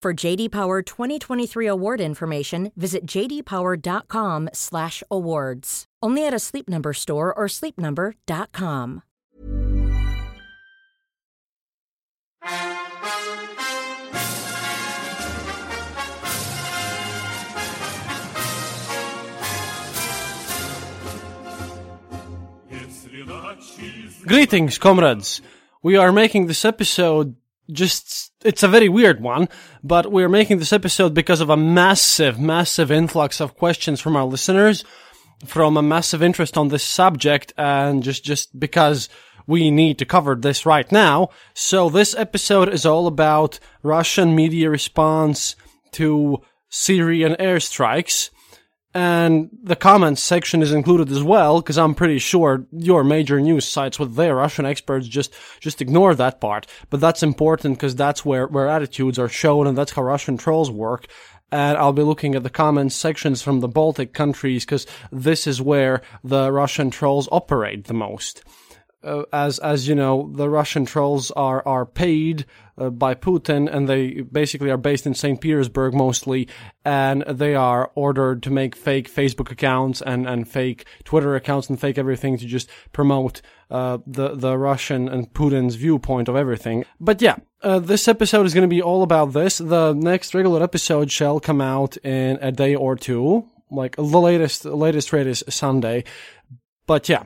For JD Power 2023 award information, visit jdpower.com/awards. Only at a Sleep Number store or sleepnumber.com. Greetings, comrades. We are making this episode just, it's a very weird one, but we're making this episode because of a massive, massive influx of questions from our listeners, from a massive interest on this subject, and just, just because we need to cover this right now. So this episode is all about Russian media response to Syrian airstrikes and the comments section is included as well because I'm pretty sure your major news sites with their Russian experts just just ignore that part. But that's important because that's where where attitudes are shown and that's how Russian trolls work. And I'll be looking at the comments sections from the Baltic countries because this is where the Russian trolls operate the most. Uh, as as you know, the Russian trolls are are paid uh, by Putin, and they basically are based in St. Petersburg mostly, and they are ordered to make fake Facebook accounts and, and fake Twitter accounts and fake everything to just promote uh, the the Russian and Putin's viewpoint of everything. But yeah, uh, this episode is going to be all about this. The next regular episode shall come out in a day or two, like the latest latest rate is Sunday. But yeah.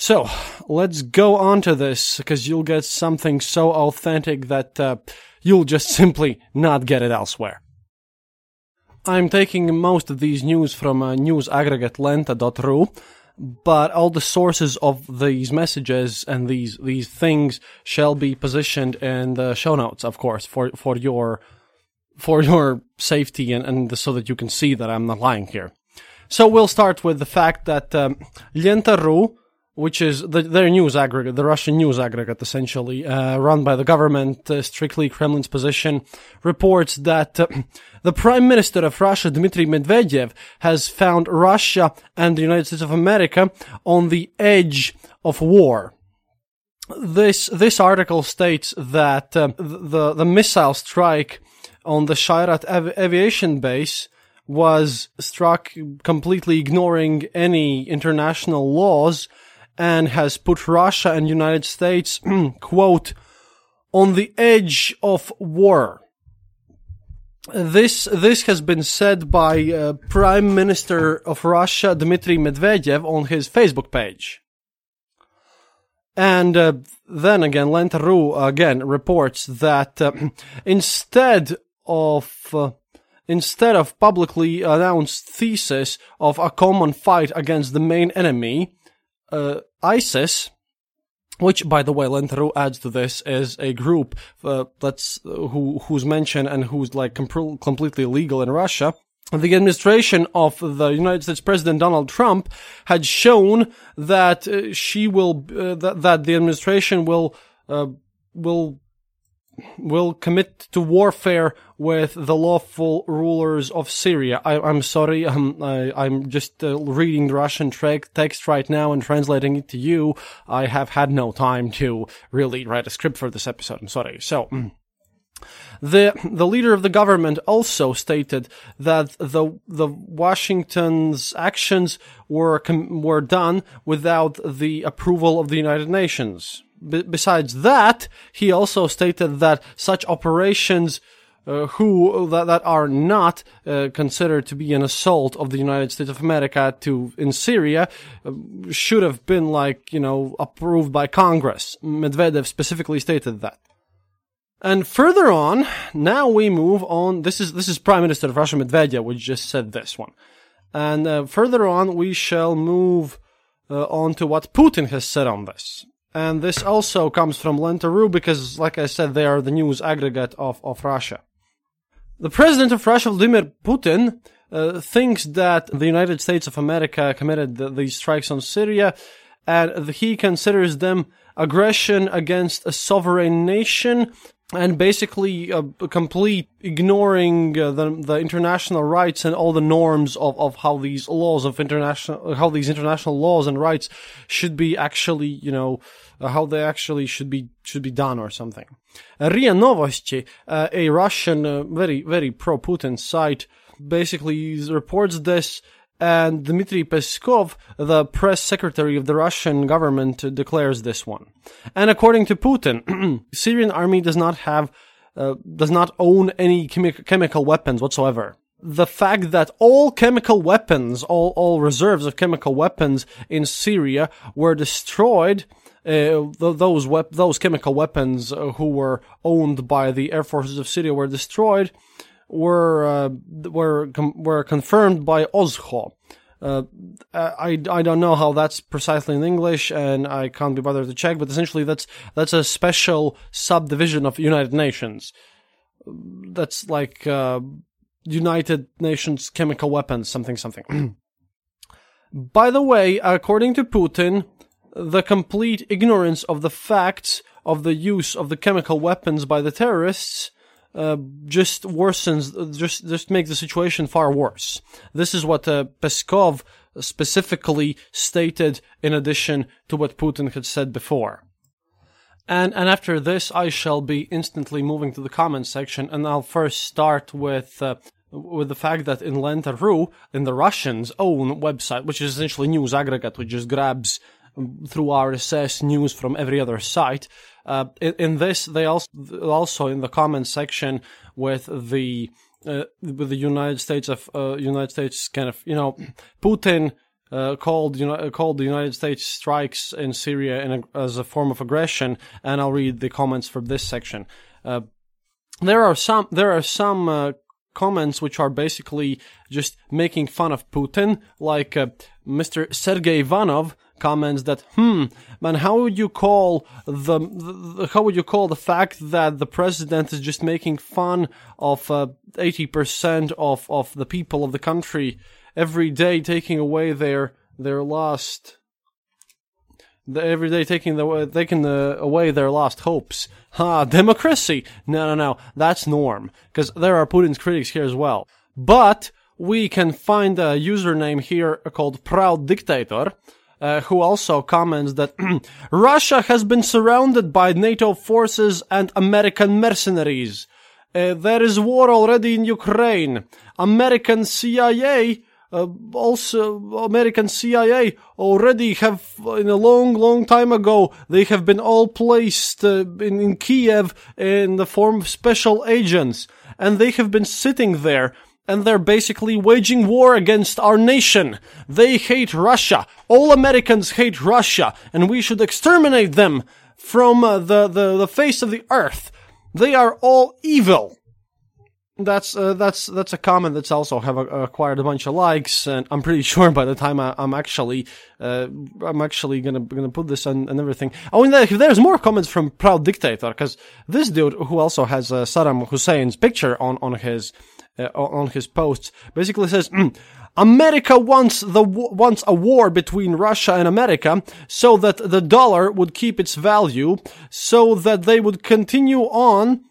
So, let's go on to this, because you'll get something so authentic that uh, you'll just simply not get it elsewhere. I'm taking most of these news from uh, lenta.ru, but all the sources of these messages and these these things shall be positioned in the show notes, of course, for for your for your safety and, and so that you can see that I'm not lying here. So we'll start with the fact that um, Lenta.ru which is the, their news aggregate, the Russian news aggregate, essentially, uh, run by the government, uh, strictly Kremlin's position, reports that uh, the Prime Minister of Russia, Dmitry Medvedev, has found Russia and the United States of America on the edge of war. This this article states that uh, the the missile strike on the Shayrat av- aviation base was struck completely ignoring any international laws and has put Russia and United States, quote, on the edge of war. This this has been said by uh, Prime Minister of Russia Dmitry Medvedev on his Facebook page. And uh, then again, Lenta.ru again reports that uh, instead of uh, instead of publicly announced thesis of a common fight against the main enemy, uh, ISIS, which, by the way, Lenta.ru adds to this, is a group uh, that's who who's mentioned and who's like com- completely legal in Russia. The administration of the United States President Donald Trump had shown that uh, she will uh, that, that the administration will uh, will will commit to warfare with the lawful rulers of Syria. I, am sorry, um, I, am just uh, reading the Russian tra- text right now and translating it to you. I have had no time to really write a script for this episode. I'm sorry. So. Mm. The the leader of the government also stated that the the Washington's actions were com- were done without the approval of the United Nations. B- besides that, he also stated that such operations uh, who that, that are not uh, considered to be an assault of the United States of America to in Syria uh, should have been like you know approved by Congress. Medvedev specifically stated that. And further on, now we move on. This is this is Prime Minister of Russia Medvedev, which just said this one. And uh, further on, we shall move uh, on to what Putin has said on this. And this also comes from Lenta.ru because, like I said, they are the news aggregate of, of Russia. The president of Russia, Vladimir Putin, uh, thinks that the United States of America committed the, these strikes on Syria, and he considers them aggression against a sovereign nation and basically uh, complete ignoring uh, the the international rights and all the norms of, of how these laws of international how these international laws and rights should be actually you know uh, how they actually should be should be done or something. RIA Novosti, uh, a Russian uh, very very pro Putin site, basically reports this and Dmitry Peskov, the press secretary of the Russian government, declares this one. And according to Putin, Syrian army does not have, uh, does not own any chemi- chemical weapons whatsoever. The fact that all chemical weapons, all, all reserves of chemical weapons in Syria were destroyed uh, those wep- those chemical weapons uh, who were owned by the air forces of Syria were destroyed were uh, were com- were confirmed by OSCHO. Uh, I, I don't know how that's precisely in English, and I can't be bothered to check. But essentially, that's that's a special subdivision of United Nations. That's like uh, United Nations chemical weapons, something something. By the way, according to Putin, the complete ignorance of the facts of the use of the chemical weapons by the terrorists uh, just worsens, just just makes the situation far worse. This is what uh, Peskov specifically stated, in addition to what Putin had said before. And and after this, I shall be instantly moving to the comments section, and I'll first start with. Uh, with the fact that in Lenta.ru, in the Russians' own website, which is essentially news aggregate, which just grabs through RSS news from every other site, uh, in, in, this, they also also in the comment section with the uh, with the United States of uh, United States kind of you know Putin uh, called you know called the United States strikes in Syria in a, as a form of aggression, and I'll read the comments from this section. Uh, there are some there are some uh, comments which are basically just making fun of Putin, like Mr. Sergey Ivanov comments that, hmm, man, how would you call the, the how would you call the fact that the president is just making fun of uh, 80% of, of the people of the country every day, taking away their, their last, every day taking the, taking the, away their lost hopes. Ha, democracy! No, no, no, that's norm. Cause there are Putin's critics here as well. But, we can find a username here called Proud Dictator, uh, who also comments that Russia has been surrounded by NATO forces and American mercenaries. Uh, there is war already in Ukraine. American CIA, uh, also American CIA already have, in a long, long time ago, they have been all placed uh, in, in Kiev in the form of special agents, and they have been sitting there and they're basically waging war against our nation. They hate Russia. All Americans hate Russia, and we should exterminate them from uh, the, the, the face of the earth. They are all evil. That's uh, that's that's a comment that's also have acquired a bunch of likes, and I'm pretty sure by the time I, am actually uh, I'm actually gonna gonna put this on and everything. Oh, and there's more comments from Proud Dictator, because this dude who also has uh, Saddam Hussein's picture on on his uh, on his posts basically says. Mm, America wants the wants a war between Russia and America so that the dollar would keep its value, so that they would continue on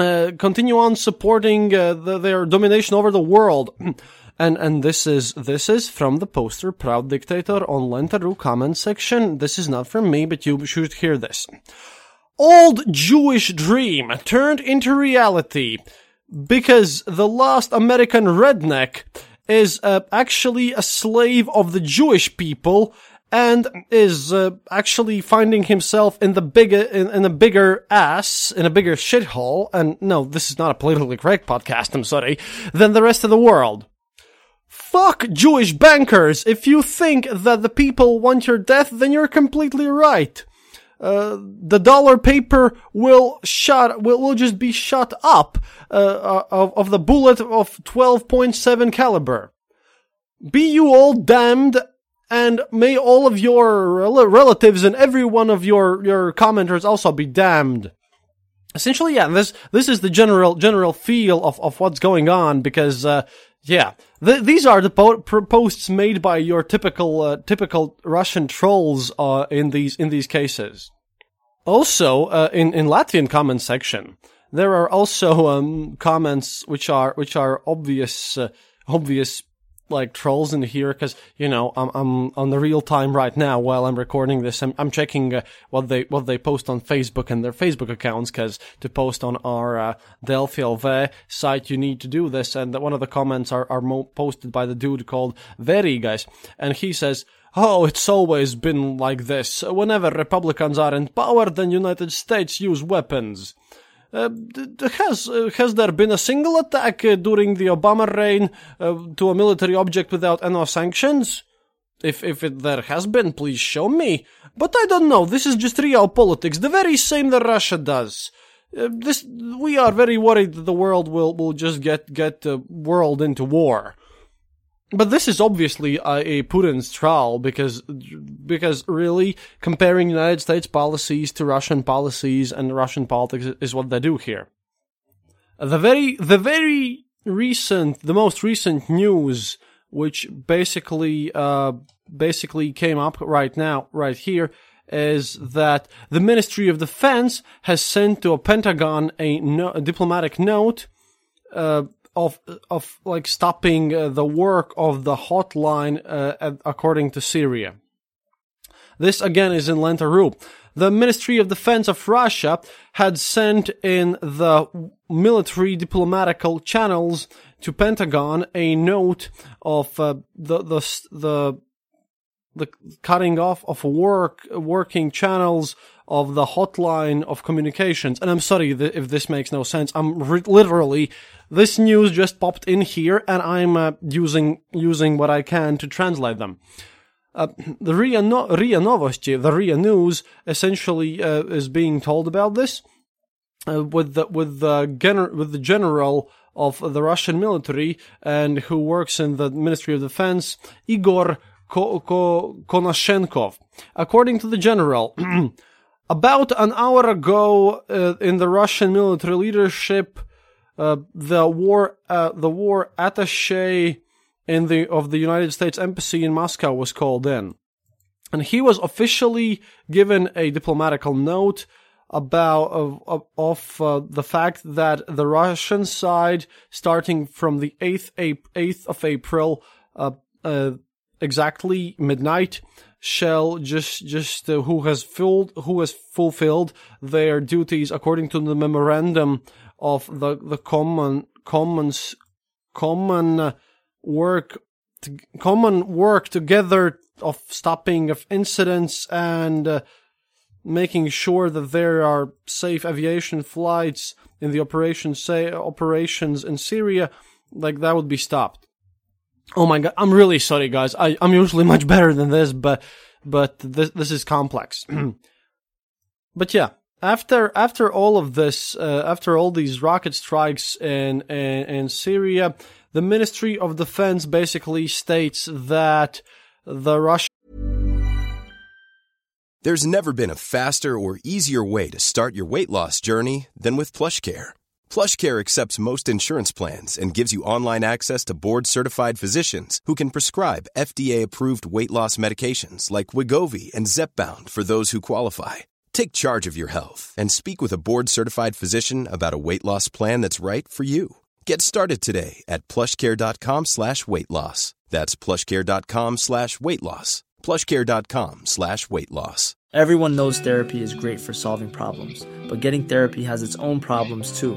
uh, continue on supporting uh, the, their domination over the world. And and this is this is from the poster Proud Dictator on Lenta.ru comment section. This is not from me, but you should hear this. old Jewish dream turned into reality because the last American redneck is uh, actually a slave of the Jewish people and is uh, actually finding himself in the bigger in, in, a bigger ass in a bigger shithole and no this is not a politically correct podcast i'm sorry than the rest of the world. Fuck jewish bankers! If you think that the people want your death then you're completely right. Uh, the dollar paper will shut will, will just be shut up uh, uh of, of the bullet of 12.7 caliber. Be you all damned and may all of your rel- relatives and every one of your, your commenters also be damned. Essentially, yeah, this, this is the general, general feel of, of what's going on because, uh, yeah, th- these are the po- posts made by your typical, uh, typical Russian trolls, uh, in these, in these cases. Also, uh, in, in Latvian comment section, there are also, um, comments which are, which are obvious, uh, obvious like trolls in here because you know I'm I'm on the real time right now while I'm recording this. I'm I'm checking uh, what they what they post on Facebook and their Facebook accounts because to post on our uh, Delfi LV site you need to do this. And one of the comments are are mo- posted by the dude called Very guys, and he says. Oh, it's always been like this. Whenever Republicans are in power, then United States use weapons. Uh, has uh, has there been a single attack uh, during the Obama reign uh, to a military object without any sanctions? If if it, there has been, please show me. But I don't know. This is just real politics, the very same that Russia does. Uh, this we are very worried that the world will will just get get whirled into war. But this is obviously a, a Putin's trial because because really comparing United States policies to Russian policies and Russian politics is what they do here. The very the very recent the most recent news which basically uh, basically came up right now right here is that the Ministry of Defense has sent to a Pentagon a, no, a diplomatic note uh, of of like stopping uh, the work of the hotline uh, according to Syria. This again is in Lenta.ru. The Ministry of Defense of Russia had sent in the military diplomatical channels to Pentagon a note of uh, the the the the cutting off of work working channels of the hotline of communications. And I'm sorry if this makes no sense. I'm re- literally this news just popped in here, and I'm uh, using using what I can to translate them. Uh, the RIA, no- RIA Novosti, the RIA News, essentially uh, is being told about this uh, with the with the gener- with the general of the Russian military and who works in the Ministry of Defense, Igor Ko- Ko- Konashenkov. According to the general. about an hour ago, uh, in the Russian military leadership, uh, the war uh, the war attaché in the of the United States embassy in Moscow was called in, and he was officially given a diplomatical note about of, of uh, the fact that the Russian side, starting from the eighth eighth of April, uh, uh, exactly midnight, shall just just uh, who has filled who has fulfilled their duties according to the memorandum of the the common commons common uh, work common work together of stopping of incidents and uh, making sure that there are safe aviation flights in the operation say operations in Syria like that would be stopped. Oh my god, I'm really sorry guys. I I'm usually much better than this but but this this is complex. but yeah, after after all of this, uh, after all these rocket strikes in, in in Syria, the Ministry of Defense basically states that the Russian. There's never been a faster or easier way to start your weight loss journey than with PlushCare. PlushCare accepts most insurance plans and gives you online access to board-certified physicians who can prescribe FDA-approved weight loss medications like Wegovy and Zepbound for those who qualify Take charge of your health and speak with a board certified physician about a weight loss plan that's right for you. Get started today at plushcare.com slash weight loss. That's plushcare.com slash weight loss. Plushcare.com slash weight loss. Everyone knows therapy is great for solving problems, but getting therapy has its own problems too,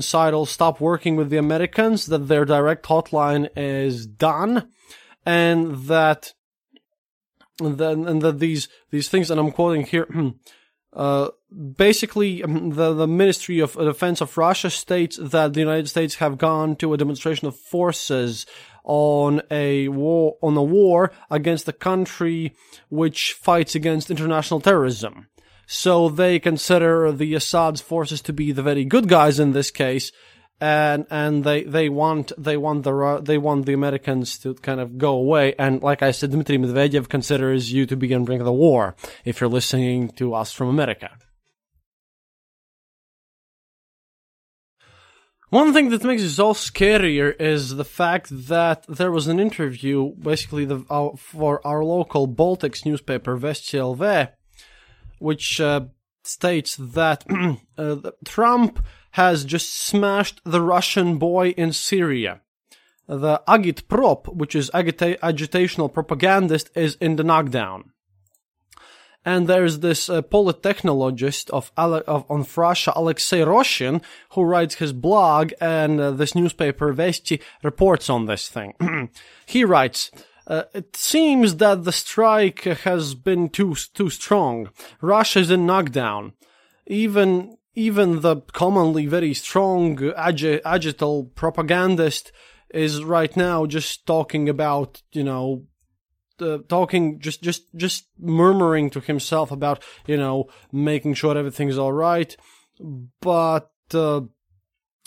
side will stop working with the Americans, that their direct hotline is done, and that then and that these these things, and I'm quoting here. Uh, basically, um, the the Ministry of Defense of Russia states that the United States have gone to a demonstration of forces on a war on a war against a country which fights against international terrorism. So they consider the Assad's forces to be the very good guys in this case, and and they they want they want the they want the Americans to kind of go away. And like I said, Dmitry Medvedev considers you to be in bring the war if you're listening to us from America. One thing that makes it all scarier is the fact that there was an interview, basically the, uh, for our local Baltics newspaper, Vesti LV, which uh, states that uh, Trump has just smashed the Russian boy in Syria. The agitprop, which is agita- agitational propagandist, is in the knockdown. And there's this uh, polytechnologist of, Ale- of on Russia, Alexei Roshin, who writes his blog, and uh, this newspaper Vesti reports on this thing. he writes. Uh, it seems that the strike has been too too strong. Russia's in knockdown. Even even the commonly very strong agi- agital propagandist is right now just talking about you know uh, talking just just just murmuring to himself about you know making sure everything's all right but uh,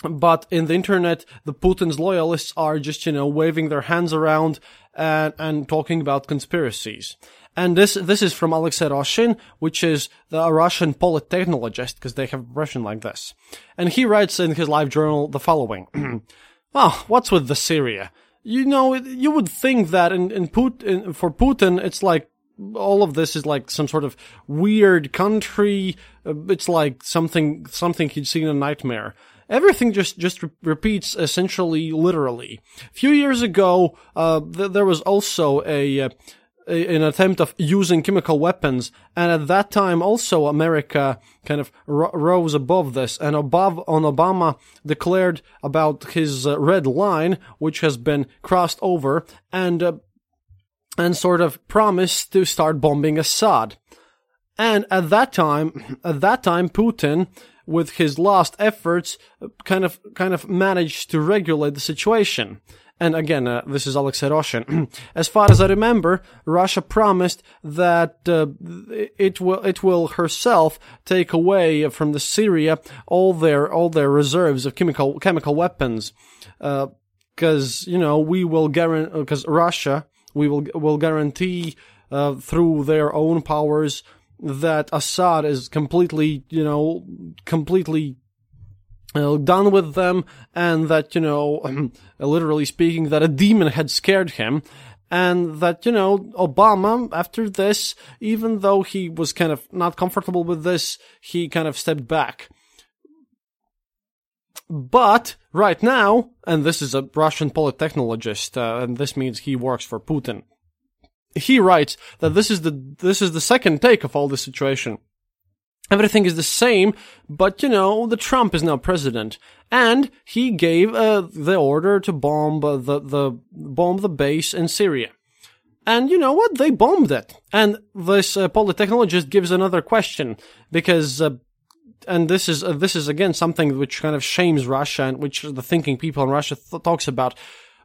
but in the internet, the Putin's loyalists are just, you know, waving their hands around and, and talking about conspiracies. And this, this is from Alexei Roshin, which is the Russian polytechnologist, because they have Russian like this. And he writes in his live journal the following. well, ah, what's with the Syria? You know, you would think that in, in for Putin, it's like, all of this is like some sort of weird country. Uh, it's like something, something he'd seen in a nightmare everything just just re- repeats essentially literally. A few years ago, uh, th- there was also a, uh, a, an attempt of using chemical weapons, and at that time also America kind of rose above this, and above on Obama declared about his uh, red line, which has been crossed over, and uh, and sort of promised to start bombing Assad. And at that time, at that time, Putin with his last efforts, kind of kind of managed to regulate the situation. And again, uh, this is Alexei Roshin. as far as I remember, Russia promised that uh, it will it will herself take away from the Syria all their all their reserves of chemical chemical weapons, because uh, you know we will guarantee because Russia we will will guarantee uh, through their own powers that Assad is completely, you know, completely uh, done with them, and that, you know, literally speaking, that a demon had scared him, and that, you know, Obama, after this, even though he was kind of not comfortable with this, he kind of stepped back. But right now, and this is a Russian polytechnologist, uh, and this means he works for Putin he writes that this is the this is the second take of all this situation. Everything is the same, but you know, the Trump is now president, and he gave uh, the order to bomb uh, the the bomb the base in Syria. And you know what? They bombed it. And this uh, polytechnologist gives another question because, uh, and this is uh, this is again something which kind of shames Russia and which the thinking people in Russia th- talks about.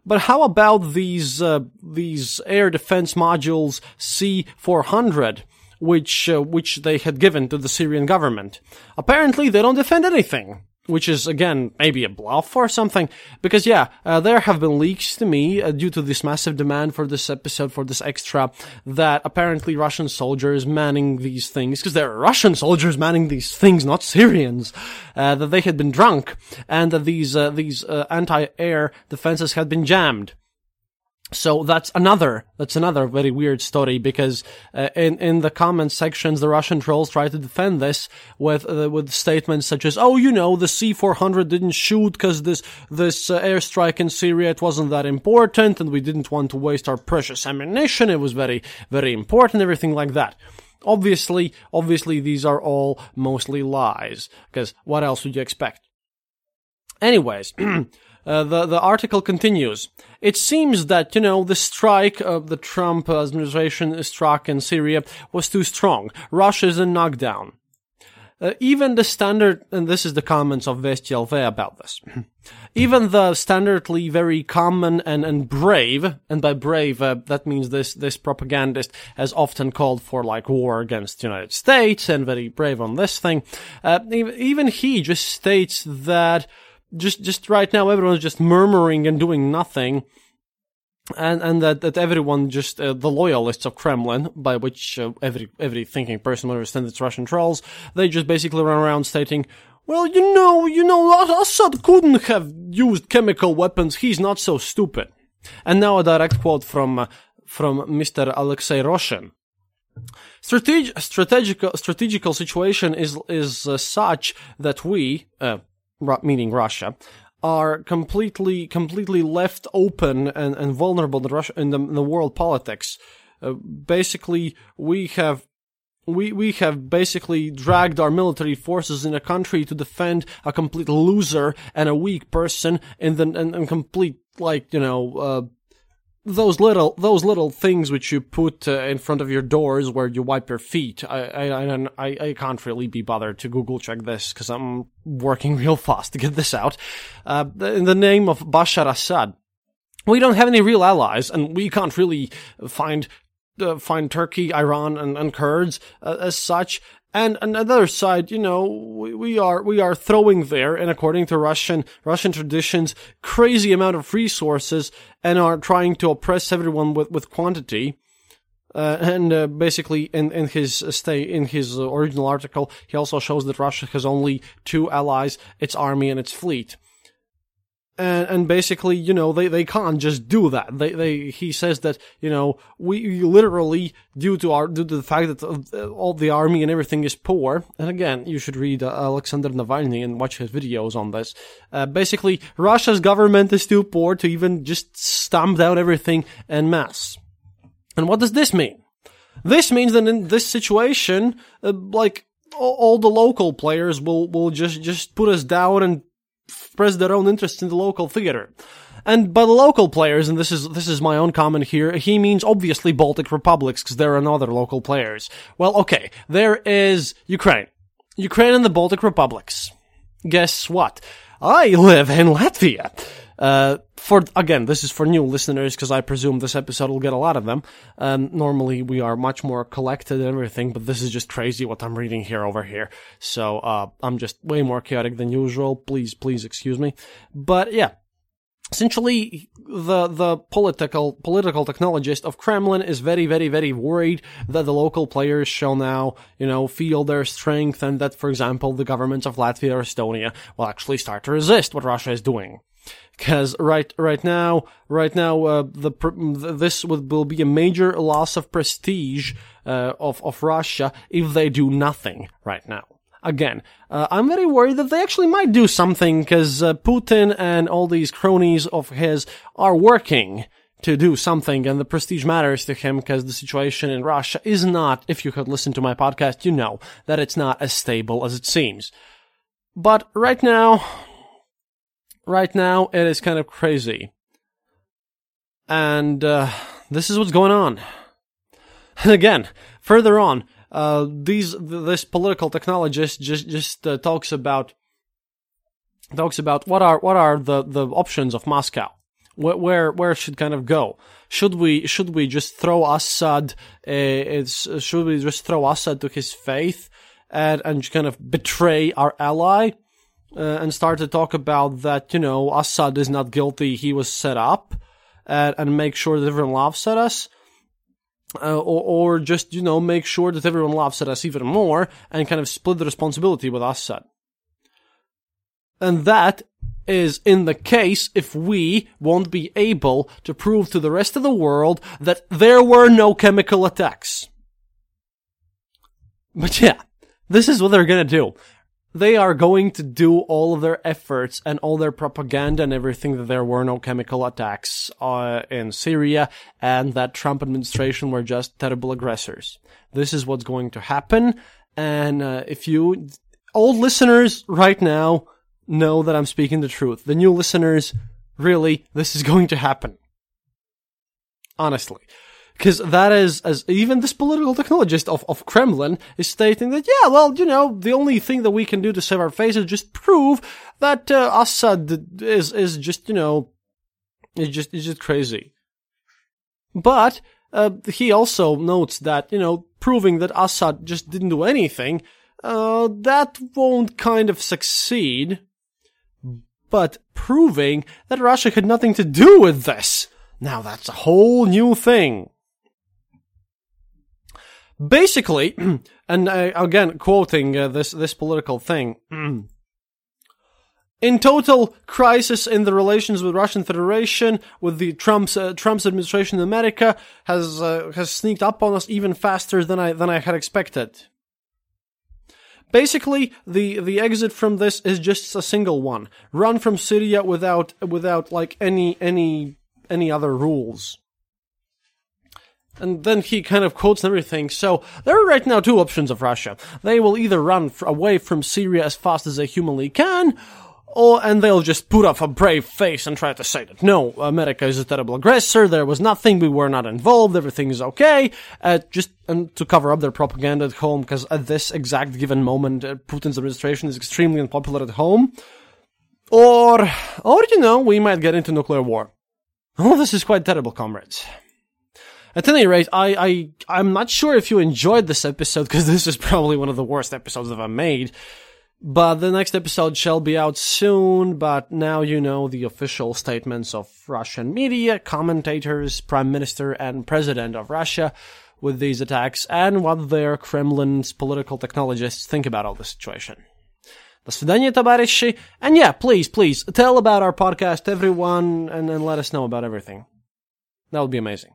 But how about these uh, these air defense modules C400, which uh, which they had given to the Syrian government? Apparently, they don't defend anything. Which is again maybe a bluff or something. Because yeah, uh, there have been leaks to me uh, due to this massive demand for this episode for this extra that apparently Russian soldiers manning these things because there are Russian soldiers manning these things, not Syrians. Uh, that they had been drunk and that these uh, these uh, anti-air defenses had been jammed. So that's another that's another very weird story because uh, in in the comment sections the Russian trolls try to defend this with uh, with statements such as oh you know the C400 didn't shoot because this this uh, airstrike in Syria it wasn't that important and we didn't want to waste our precious ammunition it was very very important everything like that. Obviously obviously these are all mostly lies because what else would you expect? Anyways. Uh, the the article continues. It seems that you know the strike of the Trump administration struck in Syria was too strong. Russia is a knockdown. Uh, even the standard, and this is the comments of Vesti about this. even the standardly very common and, and brave, and by brave, uh, that means this, this propagandist has often called for like war against the United States and very brave on this thing. Uh, even he just states that just just right now everyone's just murmuring and doing nothing and and that, that everyone just uh, the loyalists of Kremlin, by which uh, every every thinking person would understand it's Russian trolls, they just basically run around stating, "Well, you know, you know, Assad couldn't have used chemical weapons. He's not so stupid." And now a direct quote from uh, from Mr. Alexei Roshin. Strateg- strategical strategical situation is is uh, such that we, uh, meaning Russia, are completely completely left open and, and vulnerable in, Russia, in, the, in the world politics. Uh, basically, we have we we have basically dragged our military forces in a country to defend a complete loser and a weak person in the and, and complete like you know uh, those little those little things which you put uh, in front of your doors where you wipe your feet. I I I, I can't really be bothered to Google check this because I'm working real fast to get this out. Uh, in the name of Bashar Assad, we don't have any real allies, and we can't really find uh, find Turkey, Iran, and, and Kurds uh, as such. And another side, you know, we, we, are we are throwing there, and according to Russian Russian traditions, crazy amount of resources, and are trying to oppress everyone with with quantity. Uh, and uh, basically, in in his stay in his original article, he also shows that Russia has only two allies: its army and its fleet and, and basically, you know, they, they can't just do that. They, they, he says that, you know, we literally, due to our, due to the fact that uh, all the army and everything is poor, and again, you should read uh, Alexander Navalny and watch his videos on this. Uh, basically, Russia's government is too poor to even just stamp out everything en masse. And what does this mean? This means that in this situation, uh, like, all, all the local players will, will just, just put us down and express their own interest in the local theater. And by the local players, and this is this is my own comment here, he means obviously Baltic republics because there are no other local players. Well, okay, there is Ukraine, Ukraine and the Baltic republics. Guess what? I live in Latvia. Uh, for again, this is for new listeners because I presume this episode will get a lot of them. Um, normally we are much more collected and everything, but this is just crazy what I'm reading here over here. So uh, I'm just way more chaotic than usual. Please, please excuse me. But yeah, essentially the the political political technologist of Kremlin is very very very worried that the local players shall now you know feel their strength and that for example the governments of Latvia or Estonia will actually start to resist what Russia is doing because right right now right now uh, the this will be a major loss of prestige uh, of of Russia if they do nothing right now. Again, uh, I'm very worried that they actually might do something because uh, Putin and all these cronies of his are working to do something and the prestige matters to him because the situation in Russia is not, if you could listen to my podcast, you know that it's not as stable as it seems. But right now, right now, it is kind of crazy. And uh, this is what's going on. And again, further on, uh, these this political technologist just just uh, talks about talks about what are what are the the options of Moscow. Where where, where should kind of go? Should we should we just throw Assad? Uh, should we just throw Assad to his faith and and kind of betray our ally? uh, and start to talk about that, you know, Assad is not guilty, he was set up, uh, and make sure that everyone laughs at us. Uh, or, or just, you know, make sure that everyone laughs at us even more and kind of split the responsibility with Assad. And that is in the case if we won't be able to prove to the rest of the world that there were no chemical attacks. But yeah, this is what they're gonna do they are going to do all of their efforts and all their propaganda and everything that there were no chemical attacks uh, in Syria and that Trump administration were just terrible aggressors. This is what's going to happen. And uh, if you old listeners right now know that I'm speaking the truth, the new listeners, really, this is going to happen. Honestly because that is as even this political technologist of, of Kremlin is stating that yeah, well, you know, the only thing that we can do to save our face is just prove that uh, Assad is is just you know, is just is just crazy. But uh, he also notes that you know, proving that Assad just didn't do anything, uh, that won't kind of succeed. But proving that Russia had nothing to do with this. Now that's a whole new thing. Basically, and uh, again quoting uh, this this political thing. In total crisis in the relations with Russian Federation, with the Trump's uh, Trump's administration in America has uh, has sneaked up on us even faster than I than I had expected. Basically, the the exit from this is just a single one: run from Syria without without like any any any other rules. And then he kind of quotes everything. So there are right now two options of Russia. They will either run away from Syria as fast as they humanly can, or and they'll just put up a brave face and try to say that no, America is a terrible aggressor. There was nothing. We were not involved. Everything is okay. Uh, just and to cover up their propaganda at home, because at this exact given moment, uh, Putin's administration is extremely unpopular at home. Or, or you know, we might get into nuclear war. Oh, this is quite terrible, comrades. At any rate, I, I, I'm not sure if you enjoyed this episode because this is probably one of the worst episodes I've made. But the next episode shall be out soon, but now you know the official statements of Russian media, commentators, Prime Minister and President of Russia with these attacks and what their Kremlin's political technologists think about all the situation. До свидания, товарищи. And yeah, please, please, tell about our podcast to everyone and then let us know about everything. That would be amazing.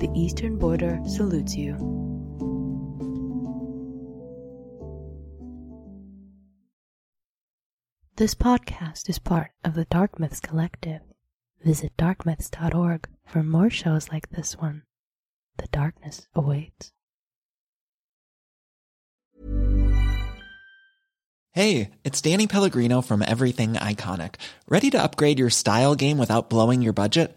The Eastern Border salutes you. This podcast is part of the Dark Myths Collective. Visit darkmyths.org for more shows like this one. The darkness awaits. Hey, it's Danny Pellegrino from Everything Iconic. Ready to upgrade your style game without blowing your budget?